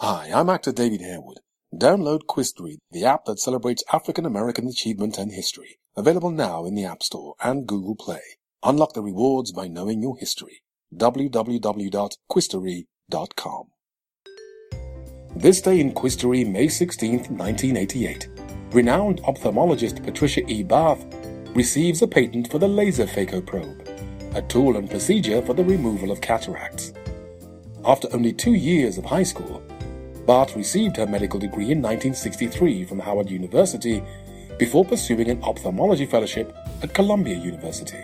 Hi, I'm actor David Harewood. Download Quistory, the app that celebrates African American achievement and history. Available now in the App Store and Google Play. Unlock the rewards by knowing your history. www.quistory.com. This day in Quistory, May 16, 1988, renowned ophthalmologist Patricia E. Bath receives a patent for the laser phaco probe, a tool and procedure for the removal of cataracts. After only two years of high school, Bath received her medical degree in 1963 from Howard University before pursuing an ophthalmology fellowship at Columbia University.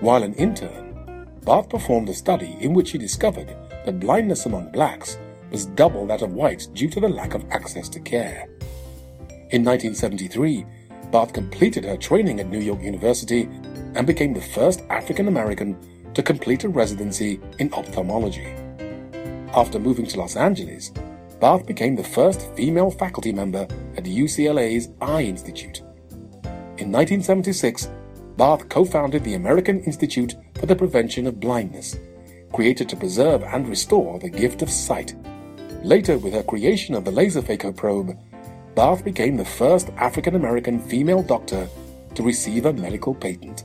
While an intern, Bath performed a study in which she discovered that blindness among blacks was double that of whites due to the lack of access to care. In 1973, Bath completed her training at New York University and became the first African American to complete a residency in ophthalmology. After moving to Los Angeles, Bath became the first female faculty member at UCLA's Eye Institute. In 1976, Bath co founded the American Institute for the Prevention of Blindness, created to preserve and restore the gift of sight. Later, with her creation of the laser phaco probe, Bath became the first African American female doctor to receive a medical patent.